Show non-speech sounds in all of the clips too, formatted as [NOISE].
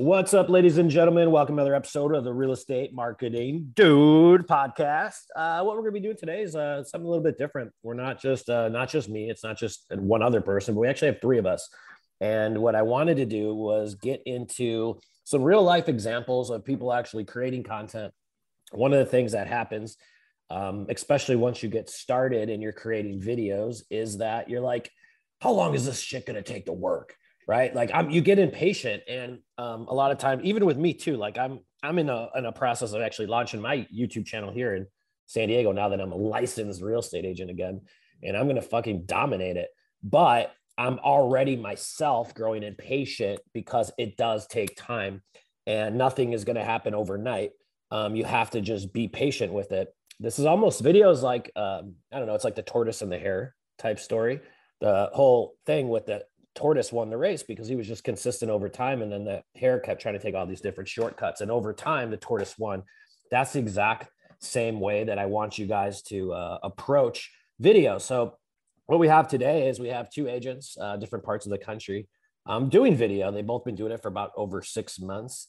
What's up, ladies and gentlemen? Welcome to another episode of the Real Estate Marketing Dude podcast. Uh, what we're going to be doing today is uh, something a little bit different. We're not just uh, not just me. It's not just one other person, but we actually have three of us. And what I wanted to do was get into some real life examples of people actually creating content. One of the things that happens, um, especially once you get started and you're creating videos, is that you're like, "How long is this shit going to take to work?" Right? Like I'm, you get impatient, and um, a lot of time, even with me too. Like I'm, I'm in a in a process of actually launching my YouTube channel here in San Diego now that I'm a licensed real estate agent again, and I'm gonna fucking dominate it. But I'm already myself growing impatient because it does take time, and nothing is gonna happen overnight. Um, you have to just be patient with it. This is almost videos like um, I don't know, it's like the tortoise and the hare type story. The whole thing with the tortoise won the race because he was just consistent over time and then the hare kept trying to take all these different shortcuts and over time the tortoise won. That's the exact same way that i want you guys to uh, approach video. So what we have today is we have two agents uh, different parts of the country um, doing video. They've both been doing it for about over six months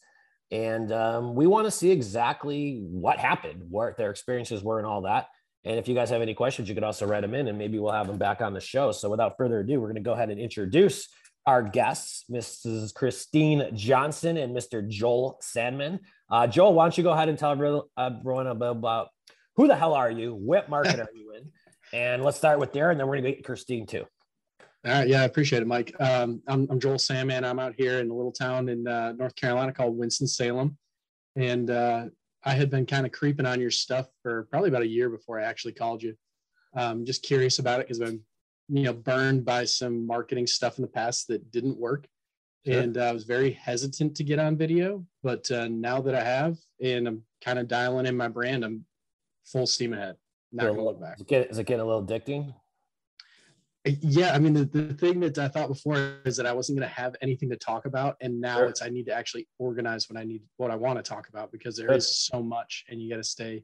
and um, we want to see exactly what happened what their experiences were and all that and if you guys have any questions, you could also write them in and maybe we'll have them back on the show. So without further ado, we're going to go ahead and introduce our guests, Mrs. Christine Johnson and Mr. Joel Sandman. Uh, Joel, why don't you go ahead and tell everyone about, who the hell are you? What market are you in? And let's start with there, and then we're going to get Christine too. All right. Yeah, I appreciate it, Mike. Um, I'm, I'm, Joel Sandman. I'm out here in a little town in uh, North Carolina called Winston-Salem. And uh, I had been kind of creeping on your stuff for probably about a year before I actually called you. Um, just curious about it because I'm, you know, burned by some marketing stuff in the past that didn't work. Sure. And uh, I was very hesitant to get on video. But uh, now that I have, and I'm kind of dialing in my brand, I'm full steam ahead. Not going to look back. Is it, get, is it getting a little addicting? Yeah i mean the, the thing that i thought before is that i wasn't going to have anything to talk about and now sure. it's i need to actually organize what i need what i want to talk about because there Good. is so much and you got to stay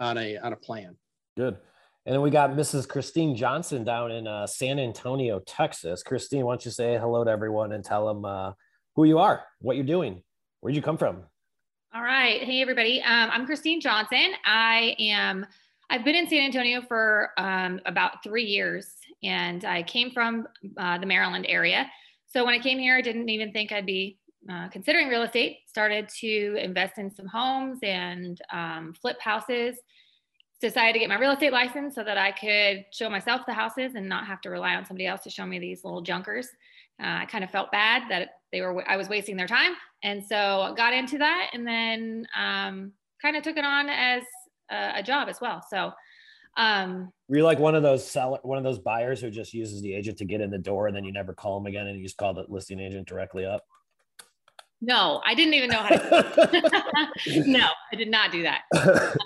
on a on a plan Good. And then we got Mrs. Christine Johnson down in uh, San Antonio, Texas. Christine, why don't you say hello to everyone and tell them uh, who you are, what you're doing, where'd you come from? All right. Hey, everybody. Um, I'm Christine Johnson. I am, I've been in San Antonio for um, about three years and I came from uh, the Maryland area. So when I came here, I didn't even think I'd be uh, considering real estate. Started to invest in some homes and um, flip houses. Decided to get my real estate license so that I could show myself the houses and not have to rely on somebody else to show me these little junkers. Uh, I kind of felt bad that they were I was wasting their time, and so got into that, and then um, kind of took it on as a, a job as well. So um, Were you like one of those seller, one of those buyers who just uses the agent to get in the door and then you never call them again and you just call the listing agent directly up? No, I didn't even know how to. [LAUGHS] no, I did not do that. [LAUGHS]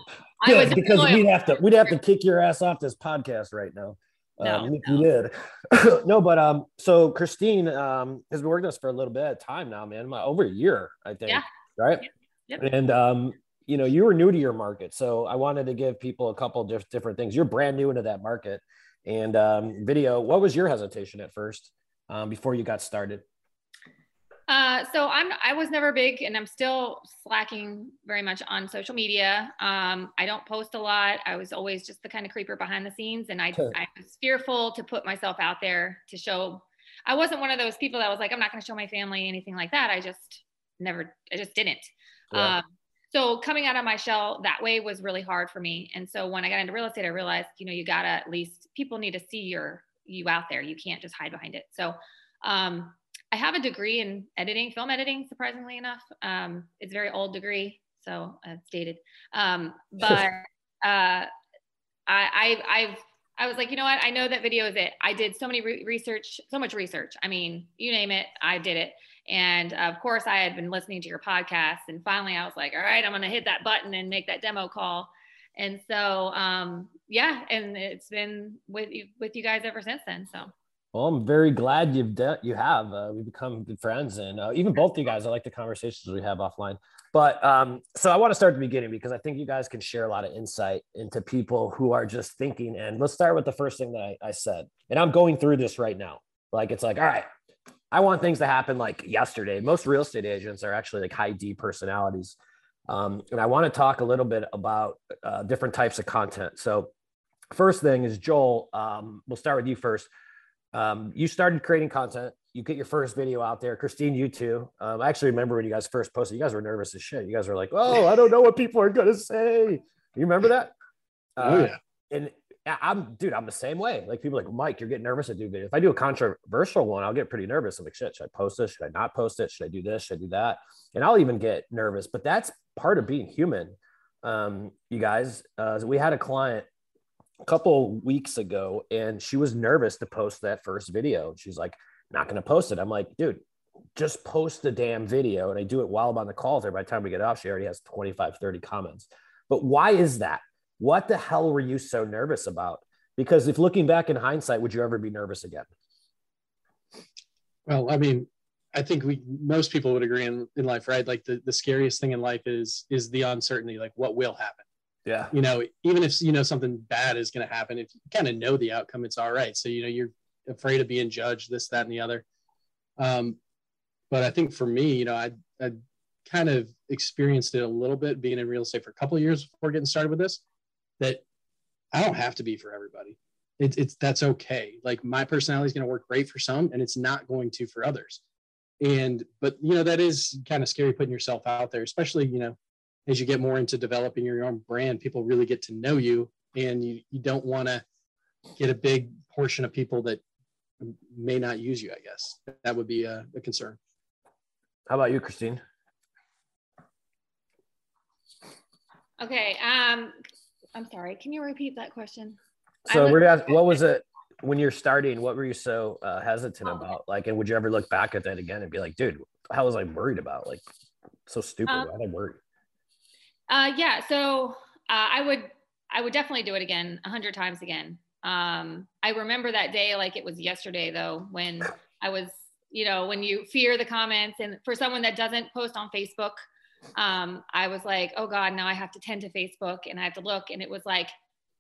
I was because we'd have to we'd have to kick your ass off this podcast right now. No, um, no. you did. [LAUGHS] no, but um, so Christine um has been working with us for a little bit of time now, man. My Over a year, I think. Yeah. Right. Yep. And um, you know you were new to your market so i wanted to give people a couple diff- different things you're brand new into that market and um, video what was your hesitation at first um, before you got started uh, so I'm I was never big and I'm still slacking very much on social media. Um, I don't post a lot. I was always just the kind of creeper behind the scenes and I, I was fearful to put myself out there to show I wasn't one of those people that was like, I'm not going to show my family anything like that. I just never, I just didn't. Yeah. Um, so coming out of my shell that way was really hard for me. And so when i got into real estate i realized you know you gotta at least people need to see your you out there. You can't just hide behind it. So um, i have a degree in editing film editing surprisingly enough. Um, it's a very old degree so it's dated. Um, [LAUGHS] but uh, I, I i've I was like, you know what? I know that video is it. I did so many re- research, so much research. I mean, you name it, I did it. And of course, I had been listening to your podcast, and finally, I was like, "All right, I'm going to hit that button and make that demo call." And so, um, yeah, and it's been with you, with you guys ever since then. So. Well, I'm very glad you've de- you have. Uh, we've become good friends, and uh, even both you guys. I like the conversations we have offline. But um, so I want to start at the beginning because I think you guys can share a lot of insight into people who are just thinking. And let's start with the first thing that I, I said. And I'm going through this right now. Like it's like, all right, I want things to happen like yesterday. Most real estate agents are actually like high D personalities. Um, and I want to talk a little bit about uh, different types of content. So, first thing is Joel. Um, we'll start with you first. Um, you started creating content. You get your first video out there. Christine, you too. Um, I actually remember when you guys first posted. You guys were nervous as shit. You guys were like, "Oh, I don't know what people are gonna say." You remember that? Oh, uh, yeah. And I'm dude, I'm the same way. Like people like Mike, you're getting nervous to do videos. If I do a controversial one, I'll get pretty nervous. I'm like, shit, should I post this? Should I not post it? Should I do this? Should I do that? And I'll even get nervous. But that's part of being human. Um, you guys, uh, we had a client a couple weeks ago, and she was nervous to post that first video. She's like, not going to post it. I'm like, dude, just post the damn video. And I do it while I'm on the call there. By the time we get off, she already has 25, 30 comments. But why is that? What the hell were you so nervous about? Because if looking back in hindsight, would you ever be nervous again? Well, I mean, I think we most people would agree in, in life, right? Like the, the scariest thing in life is is the uncertainty, like what will happen. Yeah. You know, even if you know something bad is going to happen, if you kind of know the outcome, it's all right. So you know, you're afraid of being judged, this, that, and the other. Um, but I think for me, you know, I I kind of experienced it a little bit being in real estate for a couple of years before getting started with this that I don't have to be for everybody. It's it's that's okay. Like my personality is going to work great for some, and it's not going to for others. And but you know that is kind of scary putting yourself out there, especially you know as you get more into developing your own brand. People really get to know you, and you you don't want to get a big portion of people that may not use you. I guess that would be a, a concern. How about you, Christine? Okay. Um, I'm sorry. Can you repeat that question? So we're ask, what was it when you're starting? What were you so uh, hesitant oh. about? Like, and would you ever look back at that again and be like, dude, how was I worried about? Like, so stupid. Um, Why was I worried? Uh, yeah. So uh, I would, I would definitely do it again, a hundred times again. Um, I remember that day like it was yesterday though, when I was, you know, when you fear the comments, and for someone that doesn't post on Facebook, um, I was like, oh God, now I have to tend to Facebook and I have to look. And it was like,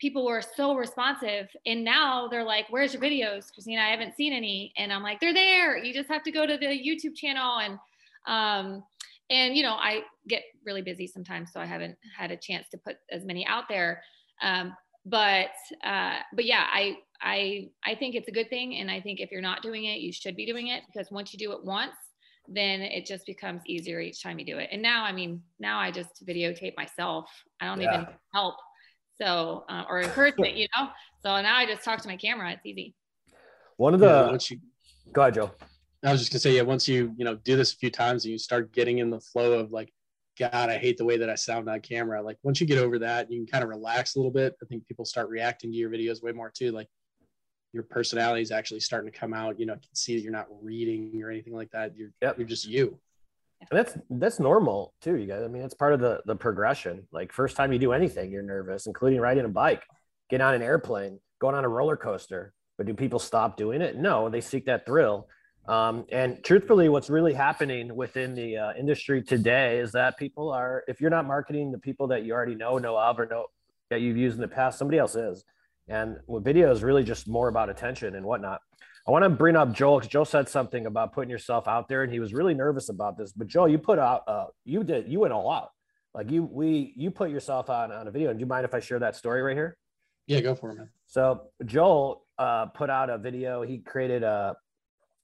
people were so responsive. And now they're like, where's your videos, Christina? I haven't seen any. And I'm like, they're there. You just have to go to the YouTube channel. And, um, and, you know, I get really busy sometimes, so I haven't had a chance to put as many out there. Um, but, uh, but yeah, I, I, I think it's a good thing. And I think if you're not doing it, you should be doing it because once you do it once, then it just becomes easier each time you do it. And now, I mean, now I just videotape myself. I don't yeah. even help. So, uh, or encouragement, you know? So now I just talk to my camera. It's easy. One of the, yeah, once you, go ahead, Joe. I was just gonna say, yeah, once you, you know, do this a few times and you start getting in the flow of like, God, I hate the way that I sound on camera. Like once you get over that, you can kind of relax a little bit. I think people start reacting to your videos way more too. Like your personality is actually starting to come out. You know, can see that you're not reading or anything like that. You're yep. you're just you. And that's that's normal too, you guys. I mean, it's part of the the progression. Like first time you do anything, you're nervous, including riding a bike, getting on an airplane, going on a roller coaster. But do people stop doing it? No, they seek that thrill. Um, and truthfully, what's really happening within the uh, industry today is that people are, if you're not marketing the people that you already know, know of, or know that you've used in the past, somebody else is. And with video is really just more about attention and whatnot. I want to bring up Joel because Joel said something about putting yourself out there, and he was really nervous about this. But Joel, you put out, uh, you did, you went all out. Like you, we, you put yourself on on a video. And do you mind if I share that story right here? Yeah, go for it, man. So Joel uh, put out a video. He created a.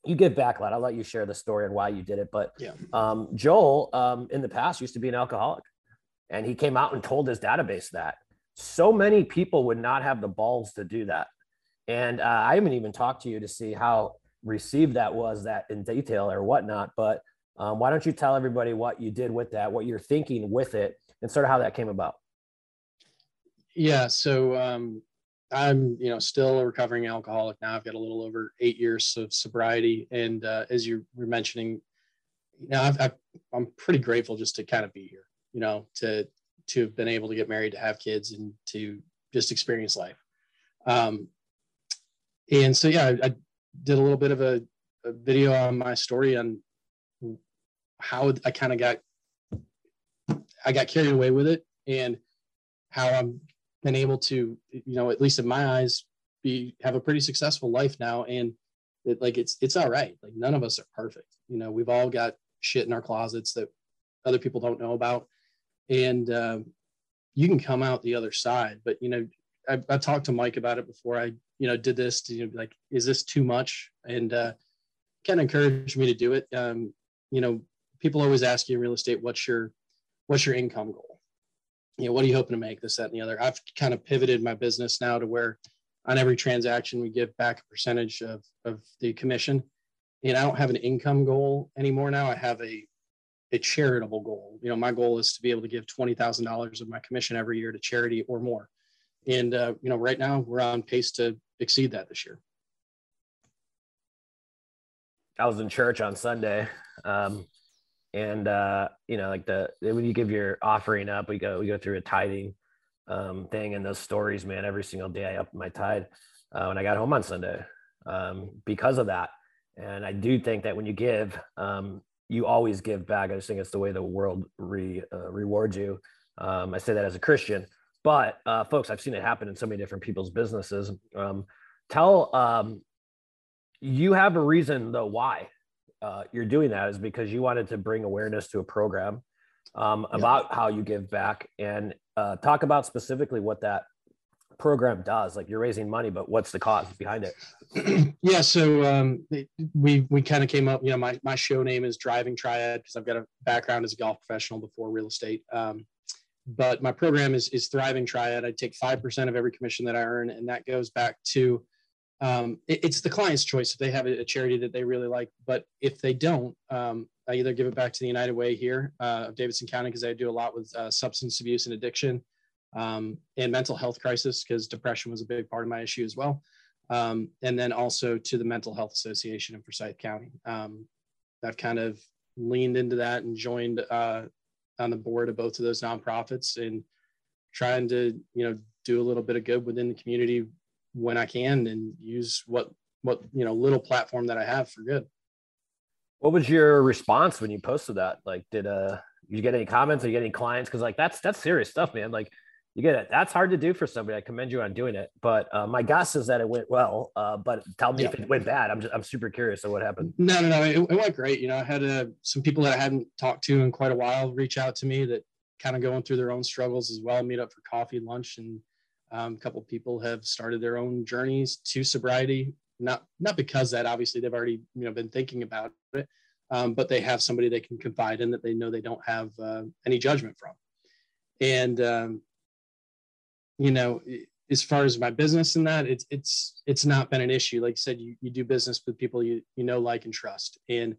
You give backlight. I'll let you share the story and why you did it. But yeah, um, Joel um, in the past used to be an alcoholic, and he came out and told his database that so many people would not have the balls to do that. And uh, I haven't even talked to you to see how received that was that in detail or whatnot. But um, why don't you tell everybody what you did with that, what you're thinking with it, and sort of how that came about? Yeah. So um, I'm, you know, still a recovering alcoholic now. I've got a little over eight years of sobriety, and uh, as you were mentioning, you know, I've, I've, I'm pretty grateful just to kind of be here, you know, to, to have been able to get married, to have kids and to just experience life. Um, and so, yeah, I, I did a little bit of a, a video on my story on how I kind of got, I got carried away with it and how I'm been able to, you know, at least in my eyes, be have a pretty successful life now. And it, like it's it's all right. Like none of us are perfect. You know, we've all got shit in our closets that other people don't know about, and um, you can come out the other side. But you know, I, I talked to Mike about it before I you know did this. To, you know, like, is this too much? And uh, kind of encouraged me to do it. Um, you know, people always ask you in real estate, what's your what's your income goal? You know, what are you hoping to make? This, that, and the other. I've kind of pivoted my business now to where on every transaction we give back a percentage of, of the commission. And i don't have an income goal anymore now. I have a a charitable goal. You know my goal is to be able to give $20000 of my commission every year to charity or more. And uh, you know right now we're on pace to exceed that this year. I was in church on sunday. Um, and uh, you know like the when you give your offering up we go we go through a tithing um, thing and those stories, man. Every single day I upped my tide uh, when I got home on Sunday um, because of that. And I do think that when you give, um, you always give back. I just think it's the way the world re, uh, rewards you. Um, I say that as a Christian, but uh, folks, I've seen it happen in so many different people's businesses. Um, tell um, you have a reason though why uh, you're doing that is because you wanted to bring awareness to a program um, about yeah. how you give back and uh, talk about specifically what that program does. Like you're raising money but what's the cause behind it? [CLEARS THROAT] Yeah so um, we we kind of came up you know my, my show name is driving triad because i've got a background as a golf professional before real estate um, but my program is is thriving triad. I take 5% of every commission that i earn and that goes back to um, it, it's the client's choice if they have a, a, charity that they really like but if they don't um, I either give it back to the United Way here uh, of Davidson County because I do a lot with uh, substance abuse and addiction um, and mental health crisis because depression was a big part of my issue as well. Um, and then also to the Mental Health Association in Forsyth County. Um, I've kind of leaned into that and joined uh, on the board of both of those nonprofits and trying to you know do a little bit of good within the community when I can and use what what you know little platform that I have for good. What was your response when you posted that? Like, did uh you get any comments or you get any clients? Because like that's that's serious stuff, man. Like you get it. That's hard to do for somebody. I commend you on doing it. But uh, my guess is that it went well. Uh, but tell me yeah. if it went bad. I'm just I'm super curious of what happened. No, no, no. It, it went great. You know, I had uh, some people that I hadn't talked to in quite a while reach out to me that kind of going through their own struggles as well. Meet up for coffee, lunch, and um, a couple people have started their own journeys to sobriety not not because that obviously they've already you know been thinking about it, um, but they have somebody they can confide in that they know they don't have uh, any judgment from. And um, you know, as far as my business and that, it's it's it's not been an issue. Like I said, you you do business with people you you know, like, and trust, and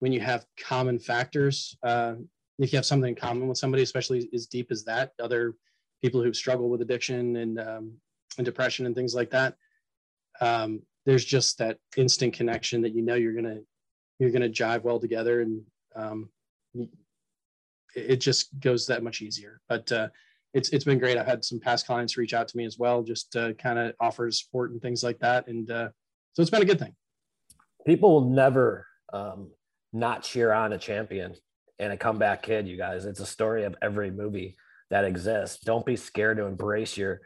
when you have common factors, uh, if you have something in common with somebody, especially as deep as that, other people who struggle with addiction and um, and depression and things like that, um, there's just that instant connection that you know you're to you're to jive well together and um, it just goes that much easier. But uh, it's it's been great. I've had some past clients reach out to me as well just to kind of offer support and things like that. And uh, so it's been a good thing. People will never um, not cheer on a champion and a comeback kid you guys. It's a story of every movie that exists don't be scared to embrace your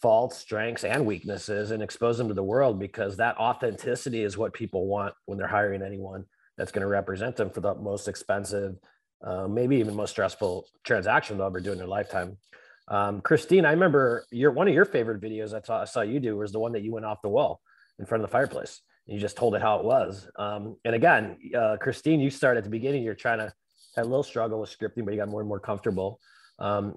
faults, strengths, and weaknesses and expose them to the world because that authenticity is what people want when they're hiring anyone that's going to represent them for the most expensive, uh, maybe even most stressful transaction they'll ever do in their lifetime. Um, Christine, I remember your one of your favorite videos I saw, saw you do was the one that you went off the wall in front of the fireplace. And you just told it how it was. Um, and again, uh, Christine, you started at the beginning. You're trying to have a little struggle with scripting, but you got more and more comfortable. Um,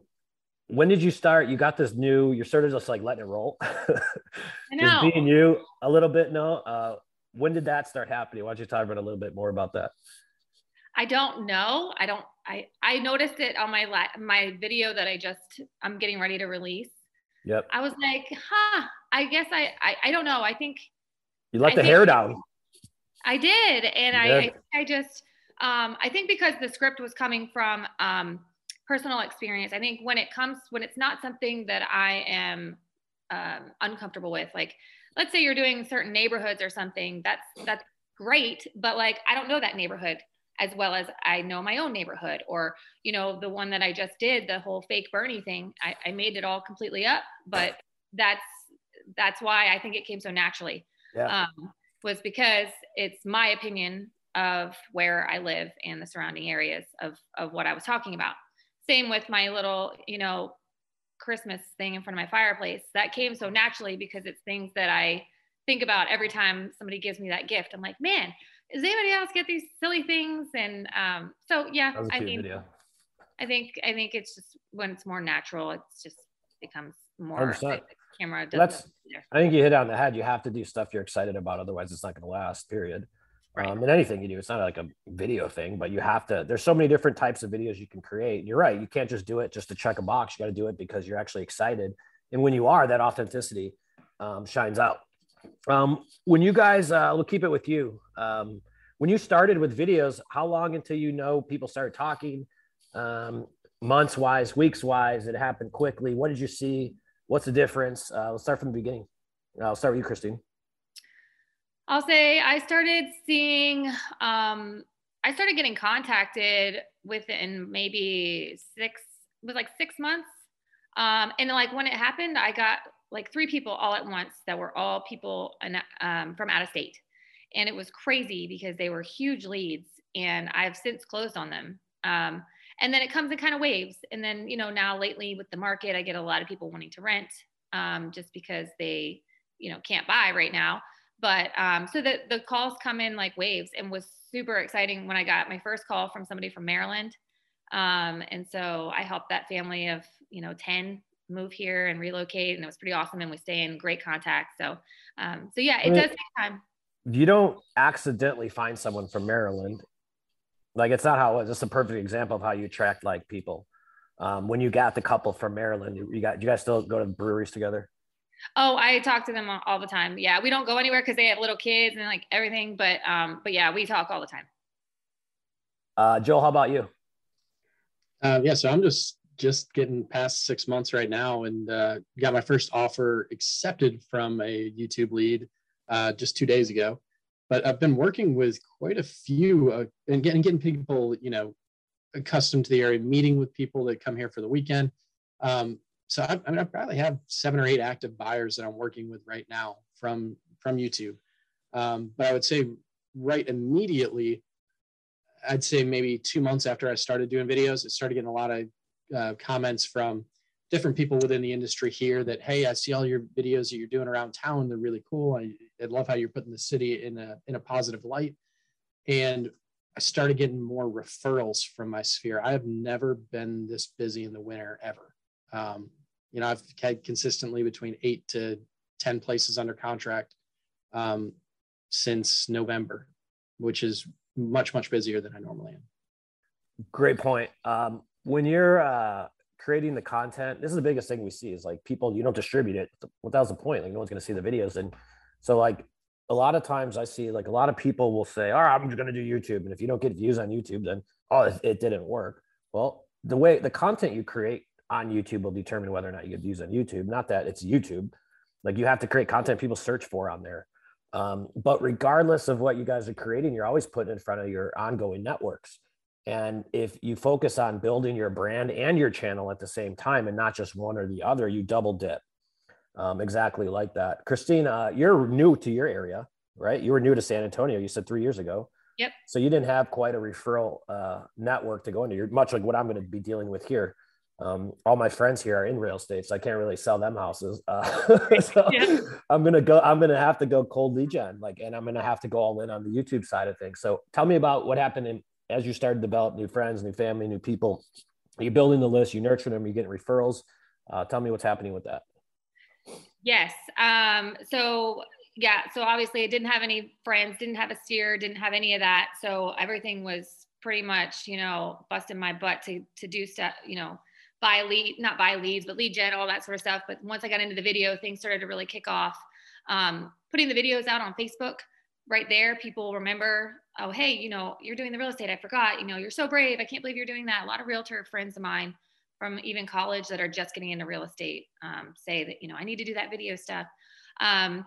when did you start? You got this new, you're sort of just like letting it roll. [LAUGHS] Just being you a little bit. No, uh, when did that start happening? Why don't you talk about a little bit more about that? I don't know. I don't, I, I noticed it on my, la- my video that I just, I'm getting ready to release. Yep. I was like, huh, I guess I, I, I don't know. I think you let I the hair down. I did. And I, I, I just, Um, I think because the script was coming from um, personal experience. I think when it comes when it's not something that I am um, uncomfortable with, like let's say you're doing certain neighborhoods or something, that's that's great, but like I don't know that neighborhood as well as I know my own neighborhood or you know the one that I just did the whole fake Bernie thing I, I made it all completely up but that's that's why I think it came so naturally yeah. um, was because it's my opinion of where I live and the surrounding areas of of what I was talking about same with my little you know Christmas thing in front of my fireplace that came so naturally because it's things that I think about every time somebody gives me that gift I'm like man does anybody else get these silly things? And um, so yeah, I mean, video. I think I think it's just when it's more natural, it's just becomes more like camera. That's I think you hit on the head. You have to do stuff you're excited about, otherwise it's not going to last. Period. Right. Um, and anything you do, it's not like a video thing, but you have to. There's so many different types of videos you can create. You're right. You can't just do it just to check a box. You got to do it because you're actually excited. And when you are, that authenticity um, shines out. Um, when you guys, uh, we'll keep it with you. Um, when you started with videos, how long until you know people started talking? Um, months wise, weeks wise, it happened quickly. What did you see? What's the difference? Uh, let's start from the beginning. I'll start with you, Christine. I'll say I started seeing, um, I started getting contacted within maybe six, it was like six months. Um, and like when it happened, I got like three people all at once that were all people um, from out of state. And it was crazy because they were huge leads and I've since closed on them. Um, and then it comes in kind of waves. And then, you know, now lately with the market, I get a lot of people wanting to rent um, just because they, you know, can't buy right now. But um, so the, the calls come in like waves and was super exciting when I got my first call from somebody from Maryland. Um, and so I helped that family of, you know, 10 move here and relocate and it was pretty awesome and we stay in great contact. So um, so yeah it does take time. You don't accidentally find someone from maryland. Like it's not how it's just a perfect example of how you attract like people. Um, when you got the couple from maryland you, you got you guys still go to breweries together oh i talk to them all the time yeah we don't go anywhere because they have little kids and like everything but um but yeah we talk all the time uh joel how about you uh, yeah so i'm just just getting past six months right now and uh, got my first offer accepted from a YouTube lead uh, just two days ago. But I've been working with quite a few uh, and getting, getting people, you know, accustomed to the area, meeting with people that come here for the weekend. Um, so I, I, mean, I probably have seven or eight active buyers that I'm working with right now from from YouTube. Um, but I would say right immediately, I'd say maybe two months after I started doing videos, it started getting a lot of uh, comments from different people within the industry here that hey i see all your videos that you're doing around town. They're really cool. I, I love how you're putting the city in a in a positive light. And i started getting more referrals from my sphere. I have never been this busy in the winter ever um, you know i've had consistently between eight to ten places under contract um, since november which is much much busier than i normally am great point um, when you're uh, creating the content, this is the biggest thing we see is like people, you don't distribute it. What that was the point? Like no one's going to see the videos. And so like a lot of times I see like a lot of people will say, all right, I'm just going to do YouTube. And if you don't get views on YouTube, then, oh, it, it didn't work. Well, the way the content you create on YouTube will determine whether or not you get views on YouTube. Not that it's YouTube. Like you have to create content people search for on there. Um, but regardless of what you guys are creating, you're always putting in front of your ongoing networks. And if you focus on building your brand and your channel at the same time and not just one or the other, you double dip. Um, exactly like that. Christina, you're new to your area, right? You were new to San Antonio. You said three years ago. Yep. So you didn't have quite a referral uh, network to go into. You're much like what I'm going to be dealing with here. Um, all my friends here are in real estate, so I can't really sell them houses. Uh, [LAUGHS] [LAUGHS] so yeah. I'm gonna go. I'm gonna have to go cold lead gen, like, and I'm gonna have to go all in on the YouTube side of things. So tell me about what happened in as you started to develop new friends, new family, new people, you're building the list, you nurture them, you're getting referrals. Uh, tell me what's happening with that. Yes. Um, so yeah, so obviously I didn't have any friends, didn't have a steer, didn't have any of that. So everything was pretty much, you know, busting my butt to to do stuff, you know, buy lead, not buy leads, but lead gen, all that sort of stuff. But once I got into the video, things started to really kick off. Um, putting the videos out on Facebook, right there, people remember oh, hey, you know, you're doing the real estate. I forgot, you know, you're so brave. I can't believe you're doing that. A lot of realtor friends of mine from even college that are just getting into real estate um, say that, you know, I need to do that video stuff. Um,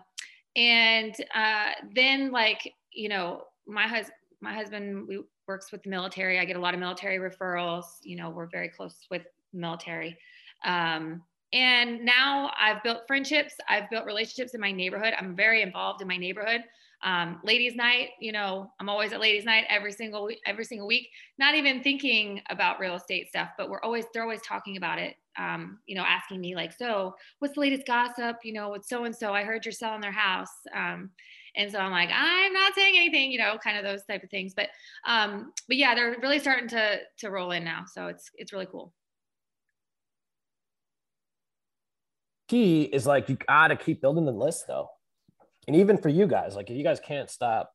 and uh, then like, you know, my husband, my husband we works with the military. I get a lot of military referrals. You know, we're very close with military. Um, and now I've built friendships. I've built relationships in my neighborhood. I'm very involved in my neighborhood. Um, ladies night you know i'm always at ladies night every single every single week not even thinking about real estate stuff but we're always they're always talking about it um, you know asking me like so what's the latest gossip? You know with so and so i heard you're selling their house. Um, and so i'm like i'm not saying anything you know kind of those type of things. But um but yeah they're really starting to to roll in now. So it's it's really cool key is like you gotta keep building the list though and even for you guys, like if you guys can't stop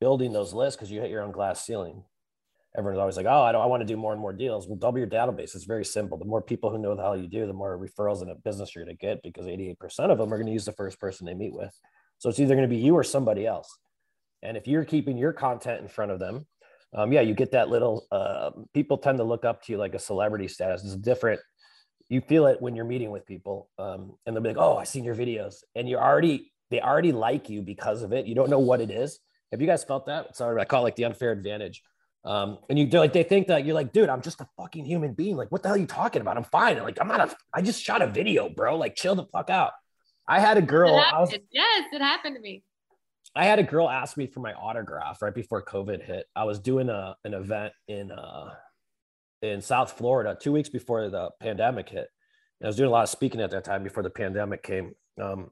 building those lists because you hit your own glass ceiling, everyone's always like, oh, I don't, I want to do more and more deals. Well, double your database. It's very simple. The more people who know the hell you do, the more referrals in a business you're going to get because 88% of them are going to use the first person they meet with. So it's either going to be you or somebody else. And if you're keeping your content in front of them, um, yeah, you get that little, uh, people tend to look up to you like a celebrity status. It's a different. You feel it when you're meeting with people um, and they'll be like, oh, I seen your videos. And you're already they already like you because of it. You don't know what it is. Have you guys felt that? Sorry, I call it like the unfair advantage. Um, and you do like they think that you're like, dude, I'm just a fucking human being. Like, what the hell are you talking about? I'm fine. Like, I'm not a. I just shot a video, bro. Like, chill the fuck out. I had a girl. Was, yes, it happened to me. I had a girl ask me for my autograph right before COVID hit. I was doing a an event in uh in South Florida two weeks before the pandemic hit. And I was doing a lot of speaking at that time before the pandemic came. Um,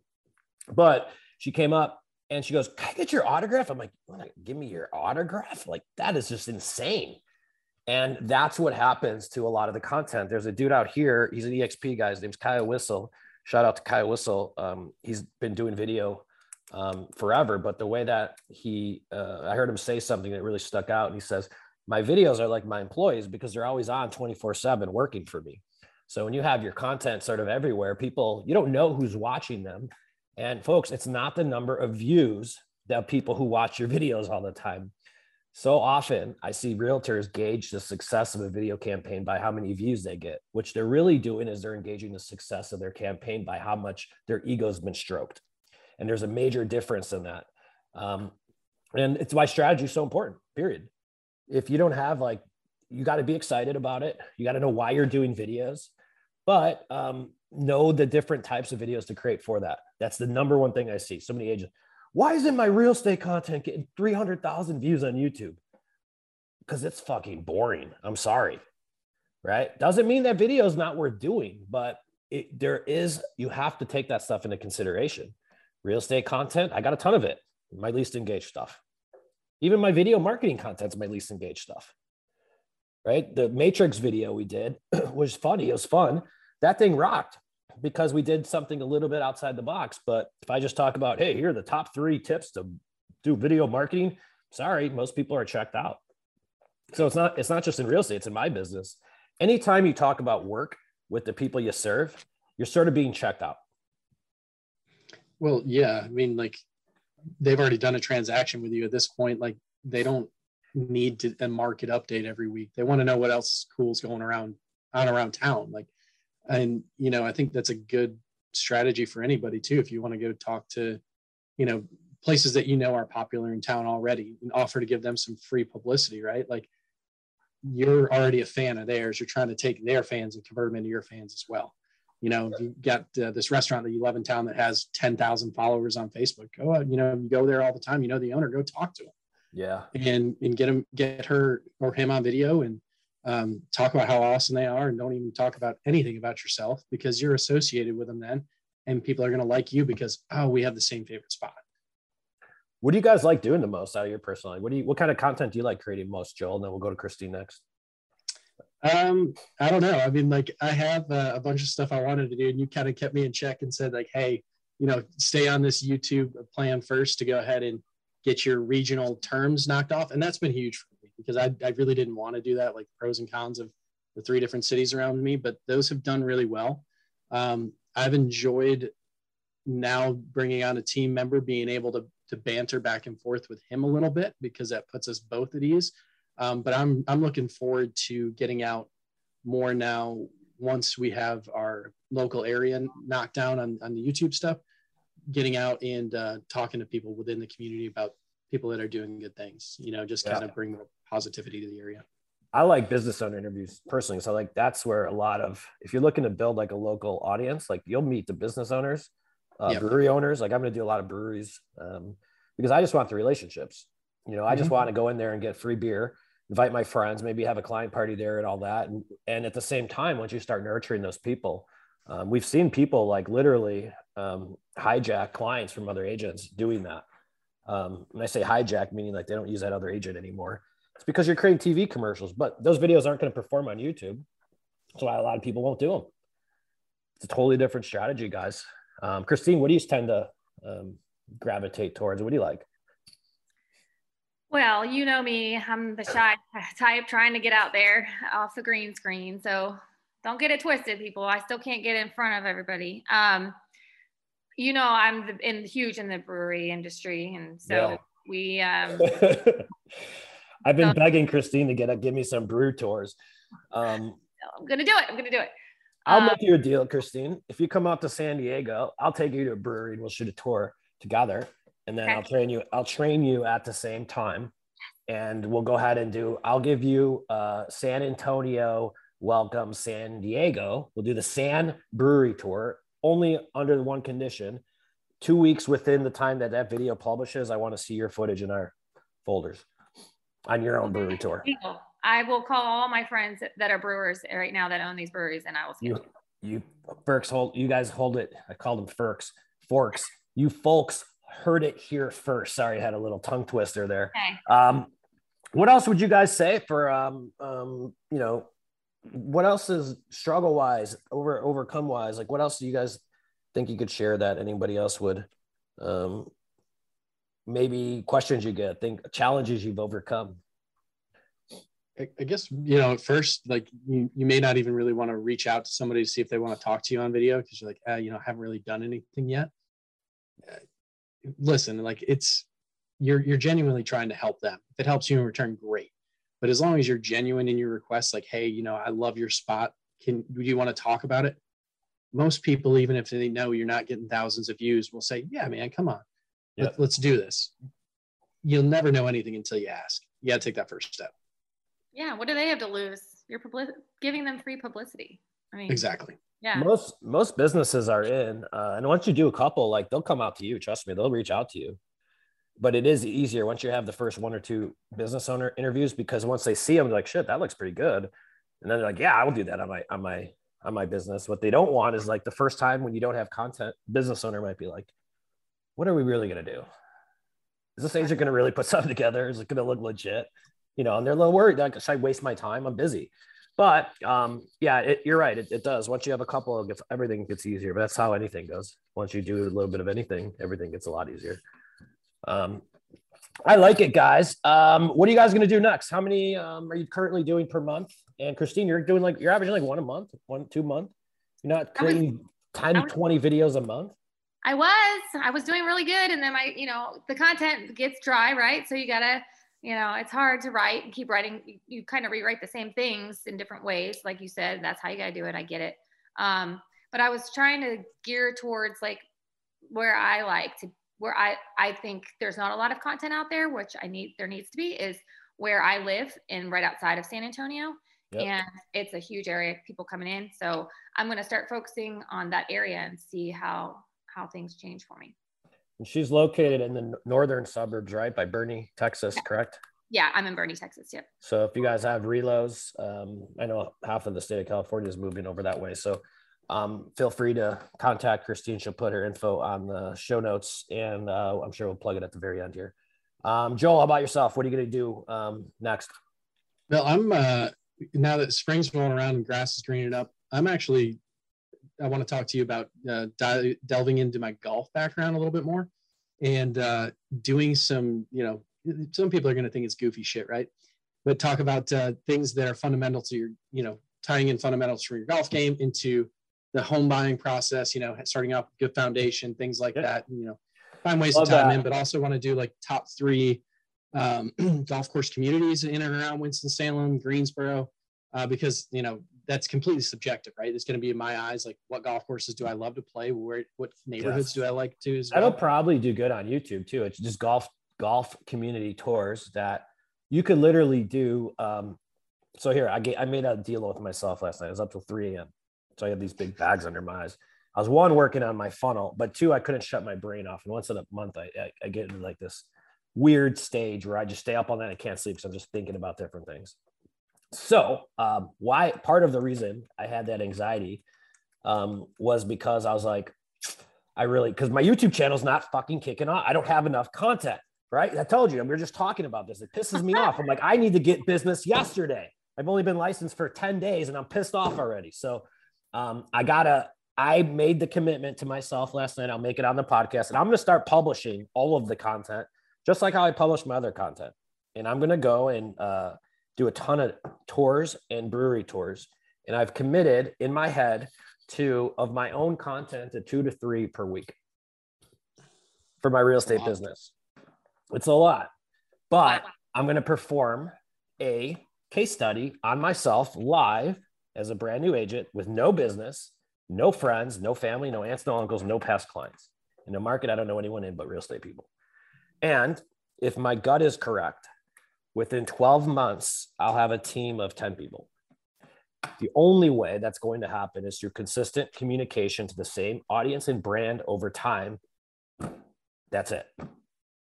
but she came up and she goes, Can I get your autograph? I'm like, give me your autograph? Like, that is just insane. And that's what happens to a lot of the content. There's a dude out here, he's an EXP guy. His name's Kyle Whissel. Shout out to Kyle Whissel. Um, he's been doing video um, forever, but the way that he, uh, I heard him say something that really stuck out. And he says, My videos are like my employees because they're always on 24 7 working for me. So when you have your content sort of everywhere, people, you don't know who's watching them. And folks, it's not the number of views that people who watch your videos all the time. So often I see realtors gauge the success of a video campaign by how many views they get. Which they're really doing is they're engaging the success of their campaign by how much their ego's been stroked. And there's a major difference in that. Um, and it's why strategy is so important, period. If you don't have like, you got to be excited about it. You got to know why you're doing videos, but um, know the different types of videos to create for that. That's the number one thing I see. So many agents, why isn't my real estate content getting 300,000 views on YouTube? Because it's fucking boring. I'm sorry. Right. Doesn't mean that video is not worth doing, but it, there is, you have to take that stuff into consideration. Real estate content, I got a ton of it. My least engaged stuff. Even my video marketing content's my least engaged stuff. Right. The Matrix video we did [CLEARS THROAT] was funny. It was fun. That thing rocked because we did something a little bit outside the box. But if I just talk about, hey, here are the top three tips to do video marketing, sorry, most people are checked out. So it's not it's not just in real estate, it's in my business. Anytime you talk about work with the people you serve, you're sort of being checked out. Well, yeah. I mean, like they've already done a transaction with you at this point. Like they don't need to a market update every week. They want to know what else cool is going around on around town. Like and you know i think that's a good strategy for anybody too if you want to go talk to you know places that you know are popular in town already and offer to give them some free publicity right like you're already a fan of theirs you're trying to take their fans and convert them into your fans as well you know you got uh, this restaurant that you love in town that has 10,000 followers on Facebook go you know you go there all the time you know the owner go talk to him. Yeah. And and get him get her or him on video and um, talk about how awesome they are and don't even talk about anything about yourself because you're associated with them then and people are going to like you because oh we have the same favorite spot. What do you guys like doing the most out of your personal life what do you what kind of content do you like creating most joel? And then we'll go to christine next um i don't know i mean like i have uh, a bunch of stuff i wanted to do and you kind of kept me in check and said like hey you know stay on this youtube plan first to go ahead and get your regional terms knocked off and that's been huge for me because I, I really didn't want to do that, like pros and cons of the three different cities around me, but those have done really well. Um, I've enjoyed now bringing on a team member, being able to to banter back and forth with him a little bit because that puts us both at ease. Um, but I'm I'm looking forward to getting out more now once we have our local area knocked down on, on the YouTube stuff, getting out and uh, talking to people within the community about people that are doing good things, you know, just kind yeah. of bring more positivity to the area. I like business owner interviews personally. So like that's where a lot of if you're looking to build like a local audience, like you'll meet the business owners, uh, yep. brewery owners. Like I'm going to do a lot of breweries um, because I just want the relationships. You know, I just mm-hmm. want to go in there and get free beer, invite my friends, maybe have a client party there and all that. And and at the same time, once you start nurturing those people, um, we've seen people like literally um, hijack clients from other agents doing that. Um, and I say hijack, meaning like they don't use that other agent anymore. It's because you're creating TV commercials, but those videos aren't going to perform on YouTube. That's why a lot of people won't do them. It's a totally different strategy, guys. Um, Christine, what do you tend to um, gravitate towards? What do you like? Well, you know me, I'm the shy [LAUGHS] type trying to get out there off the green screen. So don't get it twisted, people. I still can't get in front of everybody. Um, you know, I'm the, in huge in the brewery industry, and so yeah. we. Um, [LAUGHS] I've been begging Christine to get a, give me some brew tours. Um, I'm gonna do it. I'm gonna do it. I'll um, make you a deal, Christine. If you come out to San Diego, I'll take you to a brewery and we'll shoot a tour together. And then okay. I'll train you. I'll train you at the same time, and we'll go ahead and do. I'll give you uh, San Antonio welcome San Diego. We'll do the San Brewery tour only under the one condition. Two weeks within the time that that video publishes, I want to see your footage in our folders on your own brewery tour. I will call all my friends that are brewers right now that own these breweries, and I will. You, you, Ferks hold. You guys hold it. I called them Ferks. Forks. You folks heard it here first. Sorry, I had a little tongue twister there. Okay. Um, what else would you guys say for um, um, you know, what else is struggle wise, over overcome wise? Like, what else do you guys think you could share that anybody else would um, maybe questions you get, think challenges you've overcome? I guess you know at first like you, you may not even really want to reach out to somebody to see if they want to talk to you on video because you're like ah, you know I haven't really done anything yet. Listen, like it's you're you're genuinely trying to help them. If it helps you in return, great. But as long as you're genuine in your request, like hey, you know I love your spot. Can do you want to talk about it? Most people, even if they know you're not getting thousands of views, will say, yeah, man, come on Yep. Let, us do this. You'll never know anything until you ask. You got to take that first step. Yeah. What do they have to lose? You're public- giving them free publicity. I mean, exactly. Yeah. Most most businesses are in, uh, and once you do a couple, like they'll come out to you. Trust me, they'll reach out to you. But it is easier once you have the first one or two business owner interviews because once they see them, they're like, "Shit, that looks pretty good," and then they're like, "Yeah, I will do that on my on my on my business." What they don't want is like the first time when you don't have content, business owner might be like, what are we really going to do? Is this agent going to really put [LAUGHS] something together? Is it going to look legit? You know, and they're a little worried. Like, should I waste my time? I'm busy. But um, yeah, it, you're right. It, it, does. Once you have a couple, it gets, everything gets easier. But that's how anything goes. Once you do a little bit of anything, everything gets a lot easier. Um, I like it, guys. Um, what are you guys going to do next? How many um, are you currently doing per month? And Christine, you're doing like you're averaging like one a month, one two month. You're not creating 10, 20 videos a month. I was, I was doing really good. And then my, you know, the content gets dry, right? So you gotta, you know, it's hard to write and keep writing. You, you kind of rewrite the same things in different ways. Like you said, that's how you gotta do it. I get it. Um, but I was trying to gear towards like where I like to, where I, I think there's not a lot of content out there, which I need, there needs to be is where I live in right outside of San Antonio. Yep. And it's a huge area, of people coming in. So I'm going to start focusing on that area and see how how things change for me. And she's located in the northern suburbs, right, by Boerne, Texas, yeah. correct? Yeah, I'm in Boerne, Texas. Yep. So if you guys have relos, um, I know half of the state of California is moving over that way. So um, feel free to contact Christine. She'll put her info on the show notes, and uh, I'm sure we'll plug it at the very end here. Um, Joel, how about yourself? What are you going to do um, next? Well, I'm uh, now that spring's rolling around and grass is greening up. I'm actually I want to talk to you about uh, di- delving into my golf background a little bit more and uh, doing some, you know, some people are going to think it's goofy shit, right? But talk about uh, things that are fundamental to your, you know, tying in fundamentals from your golf game into the home buying process, you know, starting off with good foundation, things like that, you know, find ways Love to tie them in, but also want to do like top three um, [CLEARS THROAT] golf course communities in and around Winston Salem, Greensboro, uh, because you know that's completely subjective, right? It's going to be in my eyes, like what golf courses do I love to play? Where what neighborhoods yes. do I like to? As That'll probably do good on YouTube too. It's just golf golf community tours that you could literally do. Um, so here, I get I made a deal with myself last night. It was up till 3 a.m. So I had these big bags under my eyes. I was one working on my funnel, but two, I couldn't shut my brain off. And once in a month, I, I, I get into like this weird stage where I just stay up all night. I can't sleep. So I'm just thinking about different things. So, um, why part of the reason I had that anxiety um, was because I was like, I really, because my YouTube channel is not fucking kicking off. I don't have enough content, right? I told you, we were just talking about this. It pisses me off. I'm like, I need to get business yesterday. I've only been licensed for 10 days and I'm pissed off already. So, um, I gotta, I made the commitment to myself last night. I'll make it on the podcast and I'm to start publishing all of the content, just like how I publish my other content. And I'm to go and, uh, do a ton of tours and brewery tours. And I've committed in my head to of my own content to two to three per week for my real estate business. It's a lot, but I'm going to perform a case study on myself live as a brand new agent with no business, no friends, no family, no aunts, no uncles, no past clients. In a market, I don't know anyone in but real estate people. And if my gut is correct, within 12 months, I'll have a team of 10 people. The only way that's going to happen is through consistent communication to the same audience and brand over time. That's it.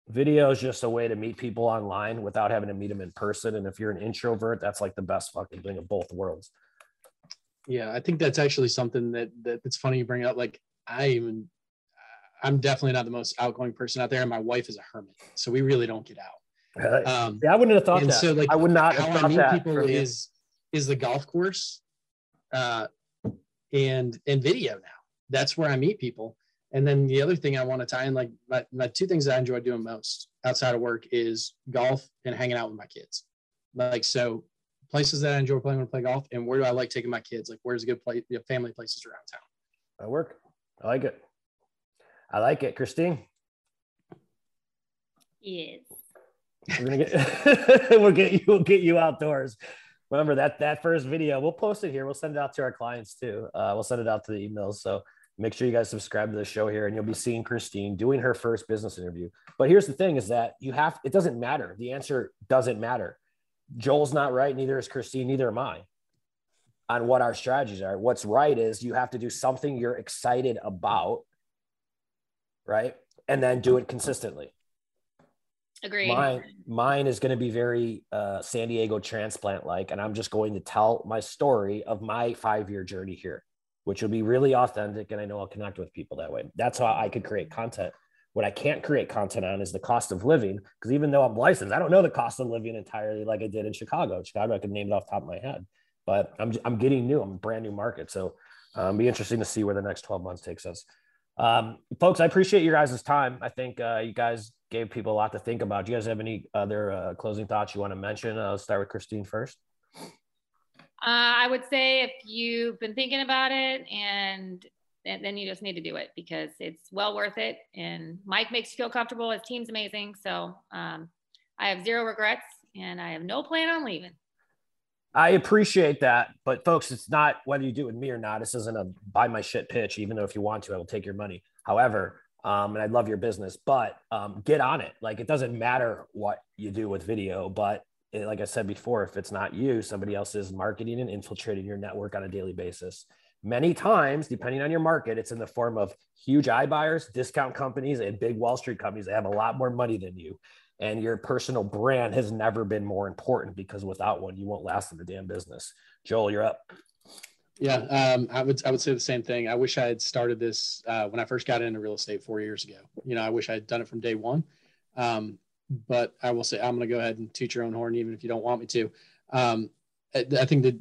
Video is just a way to meet people online without having to meet them in person. And if you're an introvert, that's like the best fucking thing of both worlds. Yeah, I think that's actually something that, that that's funny you bring up. Like I even I'm definitely not the most outgoing person out there, and my wife is a hermit, so we really don't get out. Um, yeah, I wouldn't have thought that. So, like, I would not have thought that. People is is the golf course, uh, and and video now. That's where I meet people. And then the other thing I want to tie in, like my, my two things I enjoy doing most outside of work is golf and hanging out with my kids. Like so, places that I enjoy playing when I play golf, and where do I like taking my kids? Like where's a good place, family places around town? I work. I like it. I like it, Christine. Yes. We're gonna get [LAUGHS] we'll get you we'll get you outdoors. Remember that that first video, we'll post it here. We'll send it out to our clients too. Uh, we'll send it out to the emails. So make sure you guys subscribe to the show here and you'll be seeing Christine doing her first business interview. But here's the thing is that you have it doesn't matter. The answer doesn't matter. Joel's not right, neither is Christine, neither am I on what our strategies are. What's right is you have to do something you're excited about, right? And then do it consistently. Agreed. Mine, mine is going to be very uh, San Diego transplant like, and I'm just going to tell my story of my five year journey here, which will be really authentic. And I know I'll connect with people that way. That's how I could create content. What I can't create content on is the cost of living, because even though I'm licensed, I don't know the cost of living entirely like I did in Chicago. Chicago, I could name it off top of my head, but I'm, I'm getting new. I'm a brand new market. So um, be interesting to see where the next 12 months takes us. Um, folks, I appreciate your guys' time. I think uh, you guys gave people a lot to think about. Do you guys have any other uh, closing thoughts you want to mention? I'll start with Christine first. Uh, I would say if you've been thinking about it and and then you just need to do it because it's well worth it. And Mike makes you feel comfortable. His team's amazing. So um, I have zero regrets and I have no plan on leaving. I appreciate that, but folks, it's not whether you do it with me or not. This isn't a buy my shit pitch. Even though if you want to, I will take your money. However, um, and I love your business, but um, get on it. Like it doesn't matter what you do with video, but it, like I said before, if it's not you, somebody else is marketing and infiltrating your network on a daily basis. Many times, depending on your market, it's in the form of huge iBuyers, discount companies, and big Wall Street companies that have a lot more money than you and your personal brand has never been more important because without one you won't last in the damn business joel you're up yeah um, i would i would say the same thing. I wish i had started this uh, when i first got into real estate four years ago. You know i wish i had done it from day one. Um, but i will say i'm going to go ahead and toot your own horn even if you don't want me to. Um, I, I, think that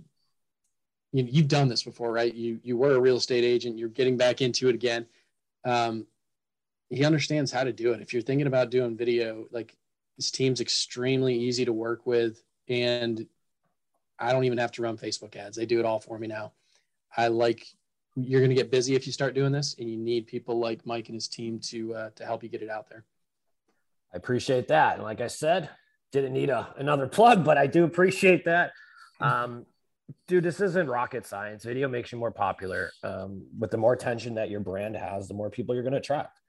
you, you've done this before right? You you were a real estate agent. You're getting back into it again. Um, he understands how to do it. If you're thinking about doing video like his team's extremely easy to work with, and I don't even have to run Facebook ads. They do it all for me now. I like you're going to get busy if you start doing this, and you need people like Mike and his team to uh, to help you get it out there. I appreciate that. And like I said, didn't need a, another plug, but I do appreciate that. Um, dude, this isn't rocket science. Video makes you more popular. Um, with the more attention that your brand has, the more people you're going to attract.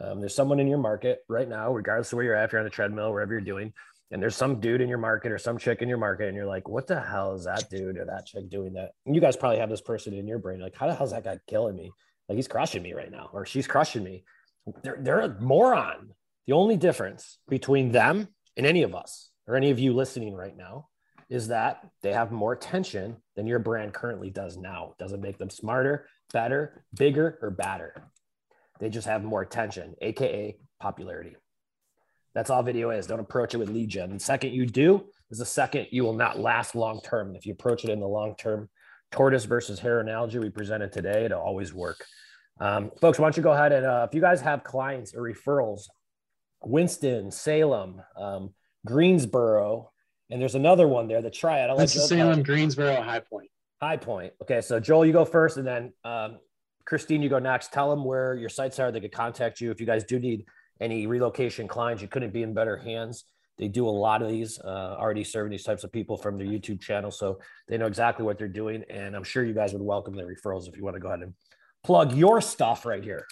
Um, there's someone in your market right now, regardless of where you're at, if you're on a treadmill, wherever you're doing, and there's some dude in your market or some chick in your market, and you're like, what the hell is that dude or that chick doing that? And you guys probably have this person in your brain, like, how the hell is that guy killing me? Like he's crushing me right now, or she's crushing me. They're, they're a moron. The only difference between them and any of us, or any of you listening right now, is that they have more attention than your brand currently does now. Doesn't make them smarter, better, bigger, or badder. They just have more attention, aka popularity. That's all video is. Don't approach it with lead gen. The second you do is the second you will not last long term. And if you approach it in the long term, tortoise versus hare analogy we presented today, it'll always work. Um, folks, why don't you go ahead and uh, if you guys have clients or referrals, Winston, Salem, um, Greensboro, and there's another one there, the Triad. I'll That's Salem, Greensboro, High Point. High Point. Okay, so Joel, you go first, and then um, Christine, you go next. Tell them where your sites are. They could contact you if you guys do need any relocation clients. You couldn't be in better hands. They do a lot of these, uh, already serving these types of people from their YouTube channel. So they know exactly what they're doing. And I'm sure you guys would welcome the referrals if you want to go ahead and plug your stuff right here.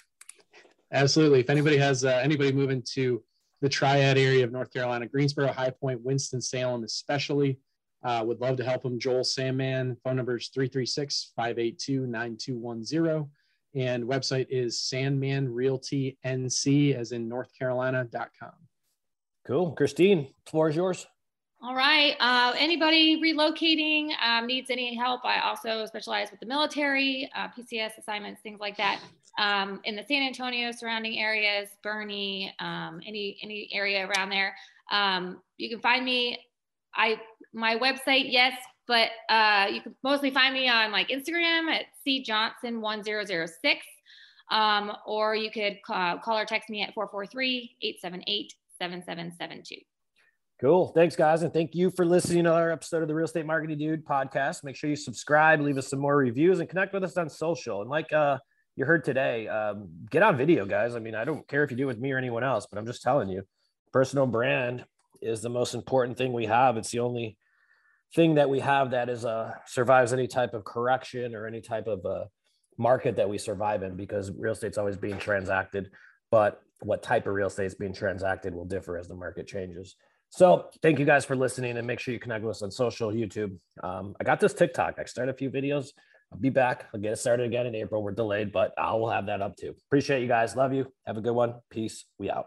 Absolutely. If anybody has uh, anybody moving to the triad area of North Carolina, Greensboro, High Point, Winston-Salem, especially, uh, would love to help them. Joel Sandman, phone number is 336 582 9210 and website is sandmanrealtync as in north carolina.com cool. Christine floor is yours. All right. Uh, anybody relocating um, needs any help? I also specialize with the military uh, pcs assignments things like that. Um, in the san antonio surrounding areas Boerne um, any any area around there. Um, you can find me. I my website yes but uh, you can mostly find me on like Instagram at cjohnson1006. Um, or you could call, call or text me at 443-878-7772. Cool. Thanks, guys. And thank you for listening to our episode of the Real Estate Marketing Dude podcast. Make sure you subscribe, leave us some more reviews, and connect with us on social. And like uh, you heard today, um, get on video, guys. I mean, I don't care if you do it with me or anyone else, but I'm just telling you, personal brand is the most important thing we have. It's the only thing that we have that is uh, survives any type of correction or any type of uh, market that we survive in because real estate's always being transacted but what type of real estate is being transacted will differ as the market changes. So thank you guys for listening and make sure you connect with us on social youtube. Um, i got this tiktok. I started a few videos. I'll be back. I'll get it started again in april. We're delayed but i will have that up too. Appreciate you guys. Love you. Have a good one. Peace. We out